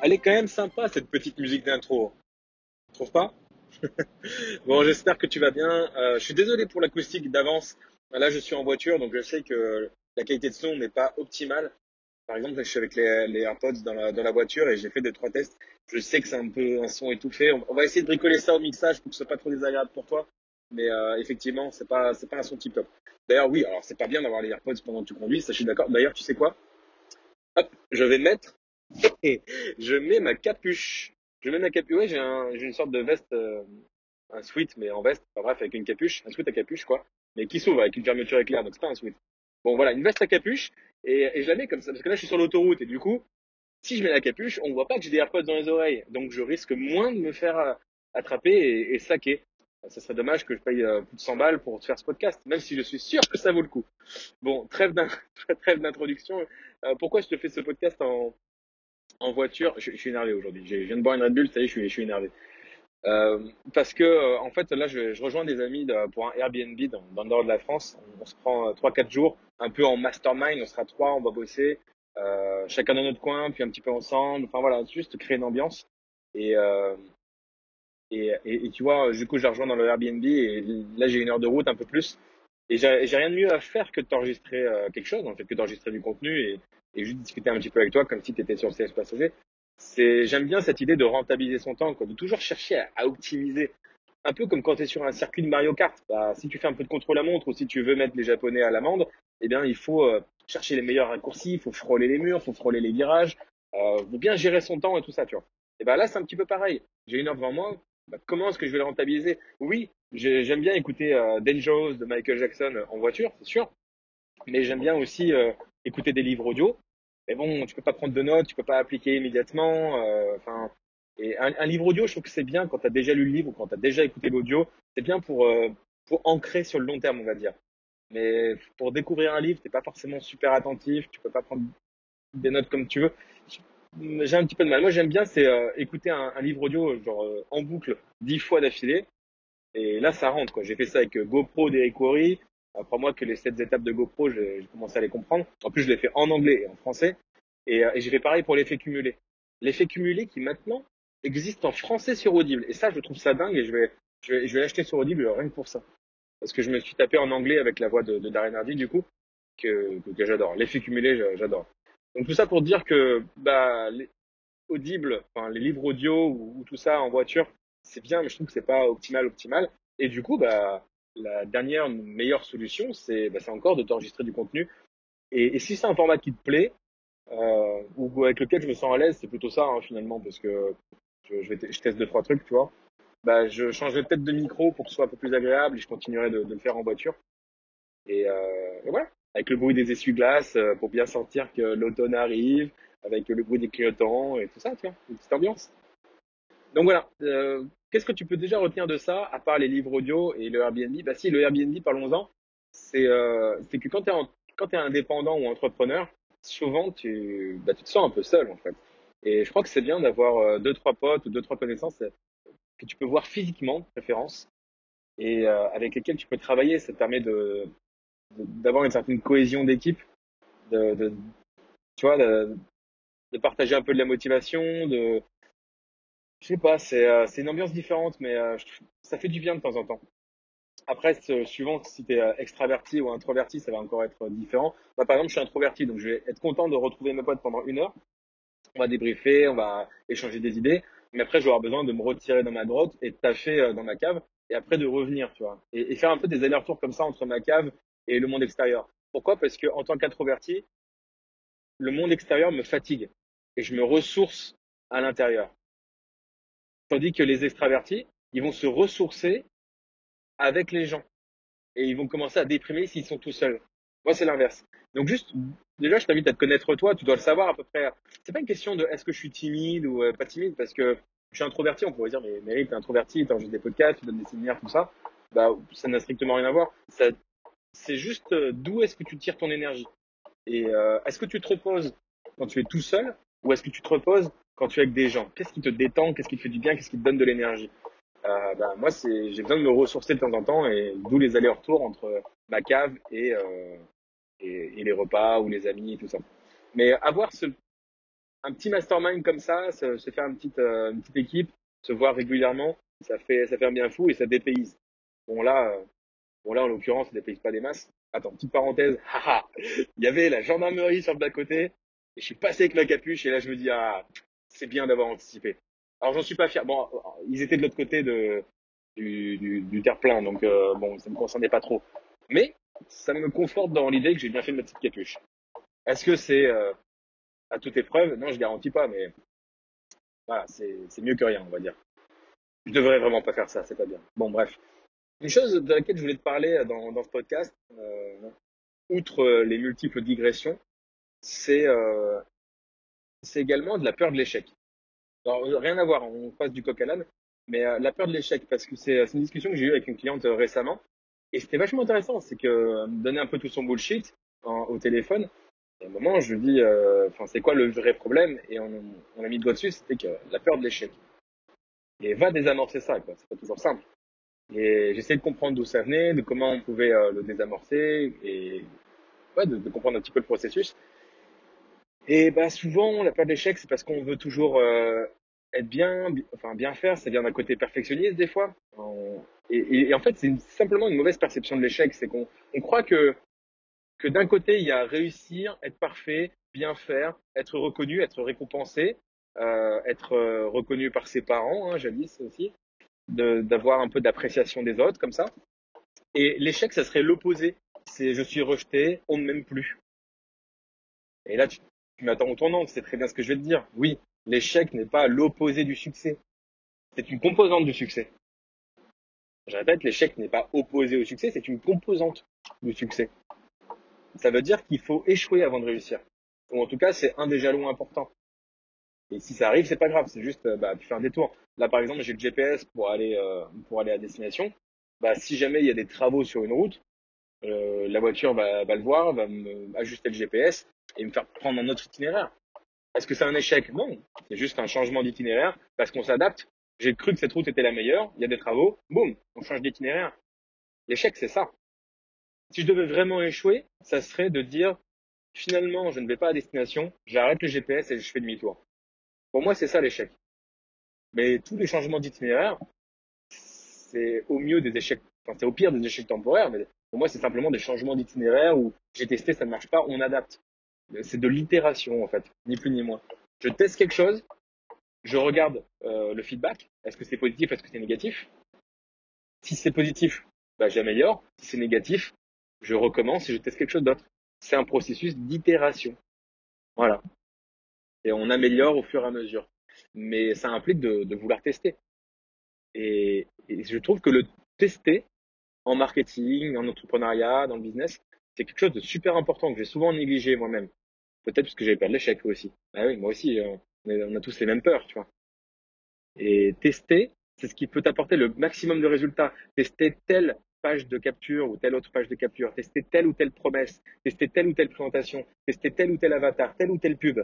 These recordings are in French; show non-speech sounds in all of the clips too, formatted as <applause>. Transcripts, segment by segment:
Elle est quand même sympa cette petite musique d'intro. Tu trouves pas <laughs> Bon, j'espère que tu vas bien. Euh, je suis désolé pour l'acoustique d'avance. Là, je suis en voiture, donc je sais que la qualité de son n'est pas optimale. Par exemple, je suis avec les, AirPods dans la, dans la voiture et j'ai fait deux trois tests. Je sais que c'est un peu un son étouffé. On, va essayer de bricoler ça au mixage pour que ce soit pas trop désagréable pour toi. Mais euh, effectivement, c'est pas c'est pas un son tip top. D'ailleurs, oui, alors c'est pas bien d'avoir les AirPods pendant que tu conduis, ça je suis d'accord. D'ailleurs, tu sais quoi? Hop, je vais mettre je mets ma capuche. Je mets ma capuche. Ouais, j'ai un, j'ai une sorte de veste, euh, un sweat, mais en veste. Enfin bref, avec une capuche, un sweat à capuche, quoi. Mais qui s'ouvre avec une fermeture éclair, donc c'est pas un sweat. Bon, voilà, une veste à capuche. Et, je la mets comme ça, parce que là, je suis sur l'autoroute, et du coup, si je mets la capuche, on voit pas que j'ai des AirPods dans les oreilles. Donc, je risque moins de me faire euh, attraper et, et saquer. Ça serait dommage que je paye euh, plus de 100 balles pour faire ce podcast, même si je suis sûr que ça vaut le coup. Bon, trêve <laughs> d'introduction. Pourquoi je te fais ce podcast en, en voiture, je, suis énervé aujourd'hui. Je viens de boire une Red Bull, ça y est, je suis, je suis énervé. Euh, parce que euh, en fait là je, rejoins des amis pour un Airbnb dans, dans, le nord de la France. On, se prend euh, trois quatre jours, un peu en mastermind. On sera trois, on va bosser, chacun dans notre coin, puis un petit peu ensemble. Enfin voilà, juste créer une ambiance. Et et, et, tu vois, du coup, je rejoins dans le Airbnb et là j'ai une heure de route, un peu plus. Et j'ai rien de mieux à faire que de t'enregistrer quelque chose, en fait, que d'enregistrer du contenu et, et juste discuter un petit peu avec toi comme si tu étais sur le CS passager. C'est, j'aime bien cette idée de rentabiliser son temps, de toujours chercher à, optimiser. Un peu comme quand tu es sur un circuit de Mario Kart. Bah, si tu fais un peu de contrôle à montre ou si tu veux mettre les Japonais à l'amende, eh bien, il faut euh, chercher les meilleurs raccourcis, il faut frôler les murs, il faut frôler les virages, euh, faut bien gérer son temps et tout ça, tu vois. Et ben là, c'est un petit peu pareil. J'ai une heure devant moi. Bah, comment est-ce que je vais le rentabiliser? Oui, j'aime bien écouter euh, Dangerous de Michael Jackson en voiture, c'est sûr. Mais j'aime bien aussi euh, écouter des livres audio. Mais bon, tu peux pas prendre de notes, tu peux pas appliquer immédiatement. Euh, enfin, et un, livre audio, je trouve que c'est bien quand tu as déjà lu le livre ou quand tu as déjà écouté l'audio. C'est bien pour euh, pour ancrer sur le long terme, on va dire. Mais pour découvrir un livre, t'es pas forcément super attentif. Tu peux pas prendre des notes comme tu veux. J'ai un petit peu de mal. Moi, j'aime bien, c'est euh, écouter un, livre audio genre en boucle dix fois d'affilée. Et là, ça rentre. J'ai fait ça avec GoPro d'Eric Worry. Après moi que les sept étapes de GoPro, j'ai commencé à les comprendre. En plus, je l'ai fait en anglais et en français. Et, euh, et j'ai fait pareil pour l'effet cumulé. L'effet cumulé qui maintenant existe en français sur Audible. Et ça, je trouve ça dingue et je vais, je vais, l'acheter sur Audible rien que pour ça. Parce que je me suis tapé en anglais avec la voix de, Darren Hardy, du coup, que, que, que j'adore. L'effet cumulé, j'adore. Donc tout ça pour dire que bah, les Audible, enfin les livres audio ou, ou tout ça en voiture, c'est bien, mais je trouve que c'est pas optimal, optimal. Et du coup, bah, la dernière meilleure solution, c'est bah, encore de t'enregistrer du contenu. Et, si c'est un format qui te plaît, euh, ou avec lequel je me sens à l'aise, c'est plutôt ça hein, finalement, parce que je, teste deux trois trucs, tu vois. Bah, je changerai peut-être de micro pour que ce soit un peu plus agréable et je continuerai de, le faire en voiture. Et, euh, et voilà, avec le bruit des essuie-glaces euh, pour bien sentir que l'automne arrive, avec le bruit des clignotants et tout ça, tu vois, une petite ambiance. Donc voilà, qu'est-ce que tu peux déjà retenir de ça, à part les livres audio et le Airbnb? Bah si, le Airbnb, parlons-en. C'est euh, que quand tu es, es indépendant ou entrepreneur, souvent tu, bah, tu te sens un peu seul en fait. Et je crois que c'est bien d'avoir euh, deux trois potes ou deux trois connaissances euh, que tu peux voir physiquement, de préférence, et euh, avec lesquels tu peux travailler. Ça te permet de d'avoir une certaine cohésion d'équipe, de, de, tu vois, de, de partager un peu de la motivation, de je sais pas, c'est euh, une ambiance différente, mais euh, ça fait du bien de temps en temps. Après, suivant si tu es euh, extraverti ou introverti, ça va encore être différent. Moi, par exemple, je suis introverti, donc je vais être content de retrouver mes potes pendant une heure. On va débriefer, on va échanger des idées, mais après, je vais avoir besoin de me retirer dans ma grotte et de tâcher dans ma cave, et après de revenir, tu vois, et, et faire un peu des allers-retours comme ça entre ma cave et le monde extérieur. Pourquoi? Parce que en tant qu'introverti, le monde extérieur me fatigue et je me ressource à l'intérieur. Tandis que les extravertis, ils vont se ressourcer avec les gens. Et ils vont commencer à déprimer s'ils sont tout seuls. Moi, c'est l'inverse. Donc juste, déjà, je t'invite à te connaître toi. Tu dois le savoir à peu près. C'est pas une question de est-ce que je suis timide ou euh, pas timide, parce que je suis introverti. On pourrait dire, mais Mary, t'es introverti, t'enregistres des podcasts, tu donnes des séminaires, tout ça. Bah, ça n'a strictement rien à voir. C'est juste euh, d'où est-ce que tu tires ton énergie? Et euh, est-ce que tu te reposes quand tu es tout seul ou est-ce que tu te reposes quand tu es avec des gens Qu'est-ce qui te détend Qu'est-ce qui te fait du bien Qu'est-ce qui te donne de l'énergie euh, ben, Moi, c'est, j'ai besoin de me ressourcer de temps en temps et d'où les allers-retours entre ma cave et, euh, et, les repas ou les amis et tout ça. Mais avoir ce, un petit mastermind comme ça, se, faire une petite, euh, une petite équipe, se voir régulièrement, ça fait, ça fait un bien fou et ça dépayse. Bon là, euh, bon là en l'occurrence, ça dépayse pas des masses. Attends, petite parenthèse, <laughs> il y avait la gendarmerie sur le bas-côté, et je suis passé avec ma capuche, et là je me dis, ah, c'est bien d'avoir anticipé. Alors j'en suis pas fier. Bon, ils étaient de l'autre côté du, terre-plein, donc euh, bon, ça me concernait pas trop. Mais ça me conforte dans l'idée que j'ai bien fait de ma petite capuche. Est-ce que c'est euh, à toute épreuve? Non, je garantis pas, mais voilà, c'est mieux que rien, on va dire. Je devrais vraiment pas faire ça, c'est pas bien. Bon, bref. Une chose de laquelle je voulais te parler dans, dans ce podcast, euh, outre les multiples digressions, c'est euh, également de la peur de l'échec. Alors, rien à voir, on passe du coq à l'âne, mais euh, la peur de l'échec, parce que c'est une discussion que j'ai eue avec une cliente euh, récemment, et c'était vachement intéressant, c'est que euh, donner un peu tout son bullshit au téléphone, et à un moment, je lui dis, enfin, c'est quoi le vrai problème Et on, a mis le doigt dessus, c'était que la peur de l'échec. Et va désamorcer ça, quoi. C'est pas toujours simple. Et j'essaie de comprendre d'où ça venait, de comment on pouvait le désamorcer, et ouais, de, comprendre un petit peu le processus. Et bah souvent, la peur de l'échec, c'est parce qu'on veut toujours euh, être bien, enfin bien faire, c'est bien d'un côté perfectionniste des fois. Et, et, en fait, c'est simplement une mauvaise perception de l'échec, c'est qu'on on croit que que d'un côté il y a réussir, être parfait, bien faire, être reconnu, être récompensé, euh, être euh, reconnu par ses parents, hein, jadis aussi, d'avoir un peu d'appréciation des autres comme ça. Et l'échec, ça serait l'opposé. C'est je suis rejeté, on ne m'aime plus. Et là, tu, tu m'attends au tournant, c'est très bien ce que je vais te dire. Oui, l'échec n'est pas l'opposé du succès. C'est une composante du succès. Je répète, l'échec n'est pas opposé au succès, c'est une composante du succès. Ça veut dire qu'il faut échouer avant de réussir. Ou en tout cas, c'est un des jalons importants. Et si ça arrive, c'est pas grave, c'est juste, bah, tu fais un détour. Là, par exemple, j'ai le GPS pour aller, euh, pour aller à destination. Bah, si jamais il y a des travaux sur une route, euh, la voiture va, va le voir, va me, ajuster le GPS et me faire prendre un autre itinéraire. Est-ce que c'est un échec? Non, c'est juste un changement d'itinéraire parce qu'on s'adapte. J'ai cru que cette route était la meilleure, il y a des travaux, boum, on change d'itinéraire. L'échec, c'est ça. Si je devais vraiment échouer, ça serait de dire finalement, je ne vais pas à destination, j'arrête le GPS et je fais demi-tour. Pour moi, c'est ça l'échec. Mais tous les changements d'itinéraire, c'est au mieux des échecs, enfin, c'est au pire des échecs temporaires, mais pour moi, c'est simplement des changements d'itinéraire où j'ai testé, ça ne marche pas, on adapte. C'est de l'itération, en fait, ni plus ni moins. Je teste quelque chose, je regarde euh, le feedback. Est-ce que c'est positif, est-ce que c'est négatif? Si c'est positif, bah, j'améliore. Si c'est négatif, je recommence et je teste quelque chose d'autre. C'est un processus d'itération. Voilà. Et on améliore au fur et à mesure. Mais ça implique de, vouloir tester. Et, je trouve que le tester en marketing, en entrepreneuriat, dans le business, c'est quelque chose de super important que j'ai souvent négligé moi-même. Peut-être parce que j'avais peur de l'échec aussi. Ah oui, moi aussi, on a tous les mêmes peurs, tu vois. Et tester, c'est ce qui peut t'apporter le maximum de résultats. Tester telle page de capture ou telle autre page de capture, tester telle ou telle promesse, tester telle ou telle présentation, tester tel ou tel avatar, telle ou telle pub,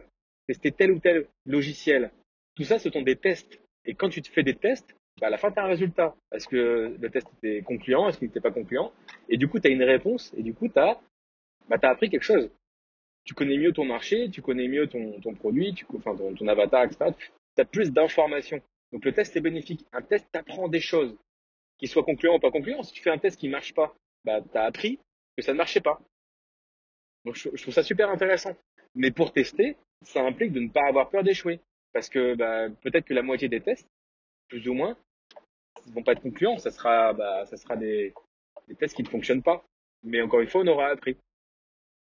tester tel ou tel logiciel. Tout ça, ce sont des tests. Et quand tu te fais des tests, bah, à la fin, tu as un résultat. Est-ce que le test était concluant Est-ce qu'il n'était pas concluant? Et du coup, tu as une réponse et du coup, tu as, bah, as appris quelque chose. Tu connais mieux ton marché, tu connais mieux ton, ton produit, tu, enfin, ton, avatar, etc. Tu as plus d'informations. Donc le test est bénéfique. Un test t'apprend des choses, qu'il soit concluant ou pas concluant. Si tu fais un test qui marche pas, bah, tu as appris que ça ne marchait pas. Donc je, trouve ça super intéressant. Mais pour tester, ça implique de ne pas avoir peur d'échouer. Parce que bah, peut-être que la moitié des tests, plus ou moins, ils vont pas être concluants. Ça sera, bah, ça sera des, tests qui ne fonctionnent pas. Mais encore une fois, on aura appris.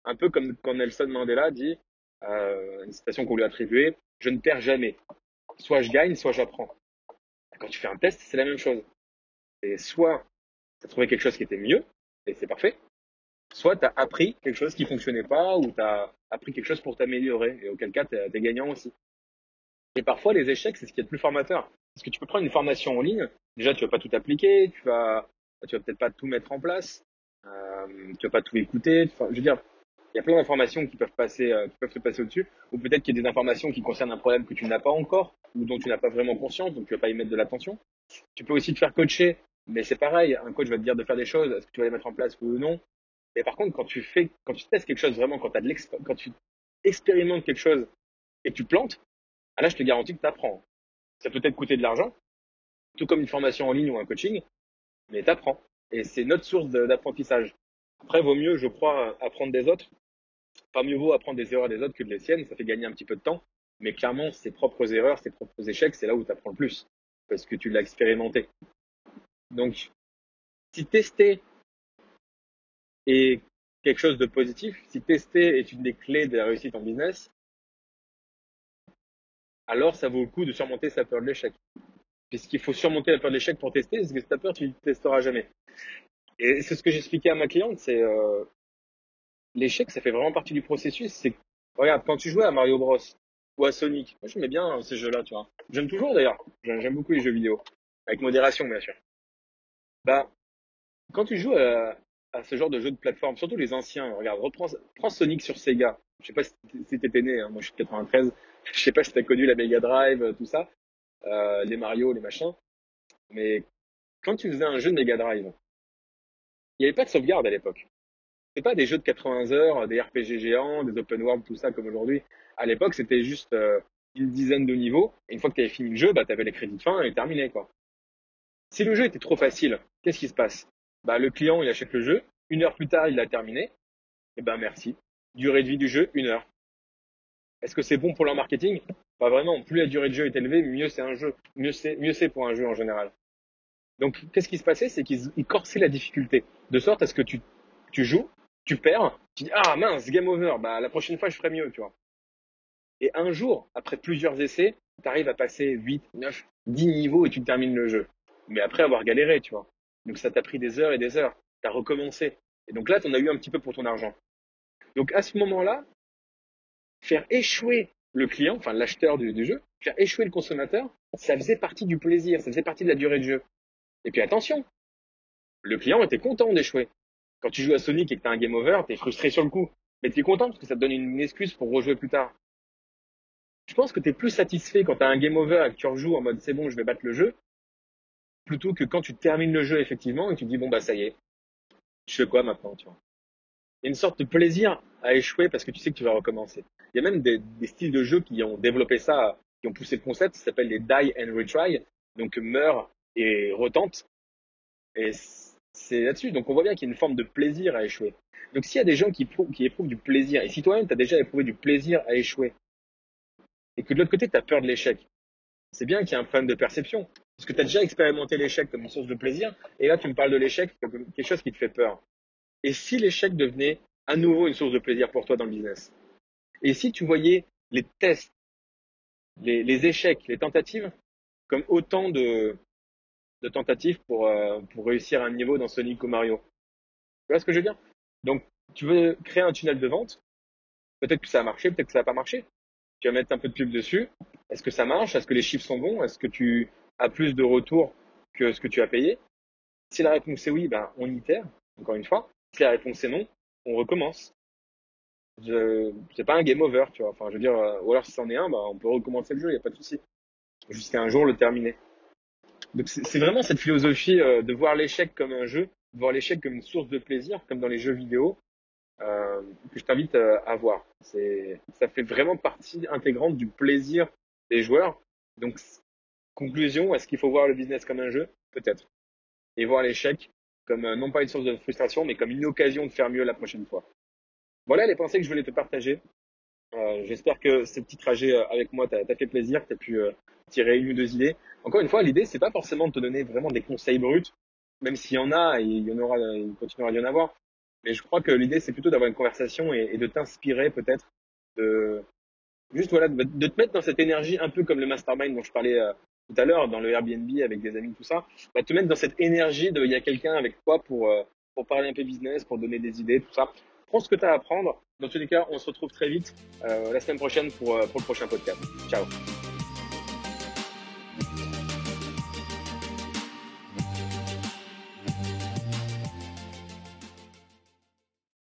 Un peu comme quand Nelson Mandela dit, euh, une citation qu'on lui a attribuée, je ne perds jamais. Soit je gagne, soit j'apprends. Quand tu fais un test, c'est la même chose. Et soit tu as trouvé quelque chose qui était mieux, et c'est parfait, soit tu as appris quelque chose qui fonctionnait pas, ou tu as appris quelque chose pour t'améliorer, et auquel cas tu es, gagnant aussi. Et parfois, les échecs, c'est ce qui est le plus formateur. Parce que tu peux prendre une formation en ligne, déjà tu vas pas tout appliquer, tu vas, tu vas peut-être pas tout mettre en place, euh, tu vas pas tout écouter. Je veux dire, il y a plein d'informations qui peuvent passer, euh, passer au-dessus, ou peut-être qu'il y a des informations qui concernent un problème que tu n'as pas encore, ou dont tu n'as pas vraiment conscience, donc tu vas pas y mettre de l'attention. Tu peux aussi te faire coacher, mais c'est pareil, un coach va te dire de faire des choses, est-ce que tu vas les mettre en place ou non. Et par contre, quand tu fais, quand tu testes quelque chose vraiment, quand, as de quand tu expérimentes quelque chose et tu plantes, ah là, je te garantis que tu apprends. Ça peut être coûter de l'argent, tout comme une formation en ligne ou un coaching, mais tu apprends. Et c'est notre source d'apprentissage. Après, vaut mieux, je crois, apprendre des autres. Pas mieux vaut apprendre des erreurs des autres que de les siennes, ça fait gagner un petit peu de temps. Mais clairement, ses propres erreurs, ses propres échecs, c'est là où tu apprends le plus, parce que tu l'as expérimenté. Donc, si tester est quelque chose de positif, si tester est une des clés de la réussite en business, alors ça vaut le coup de surmonter sa peur de l'échec. Puisqu'il faut surmonter la peur de l'échec pour tester, parce que as peur, tu ne testeras jamais. Et c'est ce que j'expliquais à ma cliente, c'est euh, l'échec, ça fait vraiment partie du processus. C'est regarde, quand tu jouais à Mario Bros ou à Sonic, moi j'aimais bien ces jeux-là, tu vois. J'aime toujours d'ailleurs. J'aime beaucoup les jeux vidéo, avec modération bien sûr. Bah, quand tu joues à, ce genre de jeu de plateforme, surtout les anciens, regarde, reprends, prends Sonic sur Sega. Je sais pas si t'étais né, hein, moi je suis de 93. Je sais pas si t'as connu la Mega Drive, tout ça, euh, les Mario, les machins. Mais quand tu faisais un jeu de Mega Drive, il n'y avait pas de sauvegarde à l'époque. C'est pas des jeux de 80 heures, des RPG géants, des open world, tout ça comme aujourd'hui. À l'époque, c'était juste euh, une dizaine de niveaux. Et une fois que tu avais fini le jeu, bah, tu avais les crédits de fin et terminé. Quoi. Si le jeu était trop facile, qu'est-ce qui se passe? Bah, Le client, il achète le jeu. Une heure plus tard, il l'a terminé. Et eh ben merci. Durée de vie du jeu, une heure. Est-ce que c'est bon pour leur marketing? Pas vraiment. Plus la durée de jeu est élevée, mieux c'est un jeu. Mieux c'est, pour un jeu en général. Donc, qu'est-ce qui se passait? C'est qu'ils corsaient la difficulté. De sorte à ce que tu, tu joues, tu perds, tu dis Ah mince, game over, bah la prochaine fois je ferai mieux, tu vois. Et un jour, après plusieurs essais, tu arrives à passer 8, 9, 10 niveaux et tu termines le jeu. Mais après avoir galéré, tu vois. Donc ça t'a pris des heures et des heures. Tu as recommencé. Et donc là, tu en as eu un petit peu pour ton argent. Donc à ce moment-là, faire échouer le client, enfin l'acheteur du, jeu, faire échouer le consommateur, ça faisait partie du plaisir, ça faisait partie de la durée de jeu. Et puis attention, le client était content d'échouer. Quand tu joues à Sonic et que tu as un game over, tu es frustré sur le coup. Mais tu es content parce que ça te donne une excuse pour rejouer plus tard. Je pense que tu es plus satisfait quand tu as un game over et que tu rejoues en mode c'est bon, je vais battre le jeu, plutôt que quand tu termines le jeu effectivement et tu dis bon bah ça y est, je fais quoi maintenant, tu vois? Il y a une sorte de plaisir à échouer parce que tu sais que tu vas recommencer. Il y a même des, styles de jeux qui ont développé ça, qui ont poussé le concept, ça s'appelle les die and retry, donc meurs et retente. Et c'est là-dessus. Donc on voit bien qu'il y a une forme de plaisir à échouer. Donc s'il y a des gens qui, éprouvent du plaisir, et si toi-même tu as déjà éprouvé du plaisir à échouer, et que de l'autre côté tu as peur de l'échec, c'est bien qu'il y ait un problème de perception. Parce que tu as déjà expérimenté l'échec comme une source de plaisir, et là tu me parles de l'échec comme quelque chose qui te fait peur. Et si l'échec devenait à nouveau une source de plaisir pour toi dans le business? Et si tu voyais les tests, les, échecs, les tentatives comme autant de, tentatives pour, euh, réussir un niveau dans Sonic ou Mario? Tu vois ce que je veux dire? Donc, tu veux créer un tunnel de vente? Peut-être que ça a marché, peut-être que ça n'a pas marché. Tu vas mettre un peu de pub dessus. Est-ce que ça marche? Est-ce que les chiffres sont bons? Est-ce que tu as plus de retours que ce que tu as payé? Si la réponse est oui, ben, on itère, encore une fois. Si la réponse est non, on recommence. Je... C'est pas un game over, tu vois. Enfin, je veux dire, euh, ou alors si c'en est un, ben, on peut recommencer le jeu, il n'y a pas de souci. Jusqu'à un jour le terminer. Donc c'est vraiment cette philosophie euh, de voir l'échec comme un jeu, de voir l'échec comme une source de plaisir, comme dans les jeux vidéo, euh, que je t'invite à voir. Ça fait vraiment partie intégrante du plaisir des joueurs. Donc conclusion, est-ce qu'il faut voir le business comme un jeu? Peut-être. Et voir l'échec comme non pas une source de frustration, mais comme une occasion de faire mieux la prochaine fois. Voilà les pensées que je voulais te partager. Euh, J'espère que ce petit trajet avec moi t'a fait plaisir, que tu as pu tirer une ou deux idées. Encore une fois, l'idée, c'est pas forcément de te donner vraiment des conseils bruts, même s'il y en a, et il y en aura, il continuera d'y en avoir. Mais je crois que l'idée, c'est plutôt d'avoir une conversation et, de t'inspirer peut-être de, juste voilà, de, te mettre dans cette énergie un peu comme le mastermind dont je parlais euh, tout à l'heure, dans le Airbnb avec des amis, tout ça. Bah, te mettre dans cette énergie de, il y a quelqu'un avec toi pour, euh, pour parler un peu business, pour donner des idées, tout ça. Prends ce que tu as à apprendre. Dans tous les cas, on se retrouve très vite euh, la semaine prochaine pour, pour le prochain podcast. Ciao.